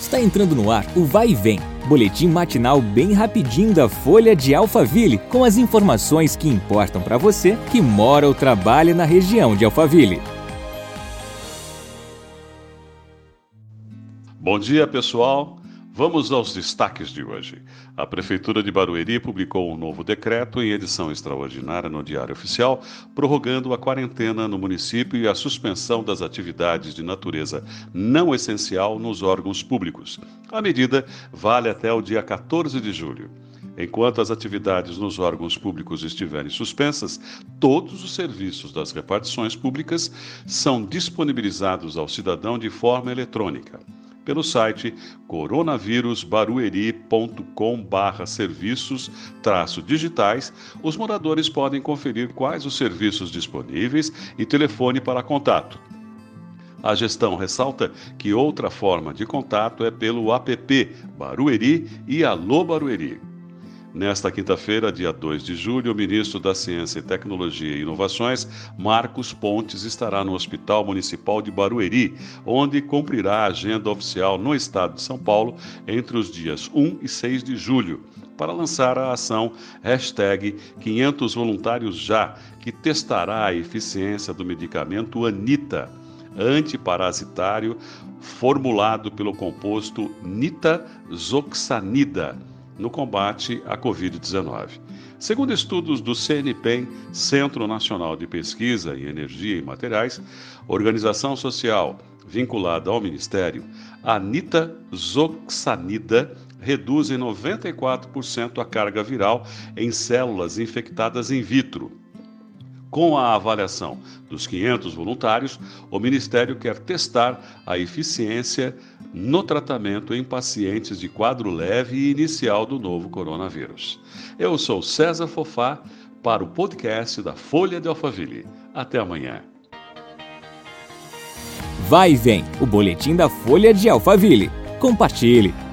Está entrando no ar o Vai e Vem, boletim matinal bem rapidinho da Folha de Alphaville, com as informações que importam para você que mora ou trabalha na região de Alphaville. Bom dia, pessoal. Vamos aos destaques de hoje. A Prefeitura de Barueri publicou um novo decreto em edição extraordinária no Diário Oficial, prorrogando a quarentena no município e a suspensão das atividades de natureza não essencial nos órgãos públicos. A medida vale até o dia 14 de julho. Enquanto as atividades nos órgãos públicos estiverem suspensas, todos os serviços das repartições públicas são disponibilizados ao cidadão de forma eletrônica pelo site coronavírusbarueri.com/barra serviços digitais. Os moradores podem conferir quais os serviços disponíveis e telefone para contato. A gestão ressalta que outra forma de contato é pelo app Barueri e Alô Barueri. Nesta quinta-feira, dia 2 de julho, o ministro da Ciência, Tecnologia e Inovações, Marcos Pontes, estará no Hospital Municipal de Barueri, onde cumprirá a agenda oficial no estado de São Paulo entre os dias 1 e 6 de julho, para lançar a ação hashtag 500 voluntários já, que testará a eficiência do medicamento Anita, antiparasitário formulado pelo composto nitazoxanida no combate à Covid-19. Segundo estudos do CNPEM, Centro Nacional de Pesquisa em Energia e Materiais, organização social vinculada ao Ministério, a nitazoxanida reduz em 94% a carga viral em células infectadas in vitro, com a avaliação dos 500 voluntários, o Ministério quer testar a eficiência no tratamento em pacientes de quadro leve e inicial do novo coronavírus. Eu sou César Fofá para o podcast da Folha de Alphaville. Até amanhã. Vai e vem, o boletim da Folha de Alphaville. Compartilhe.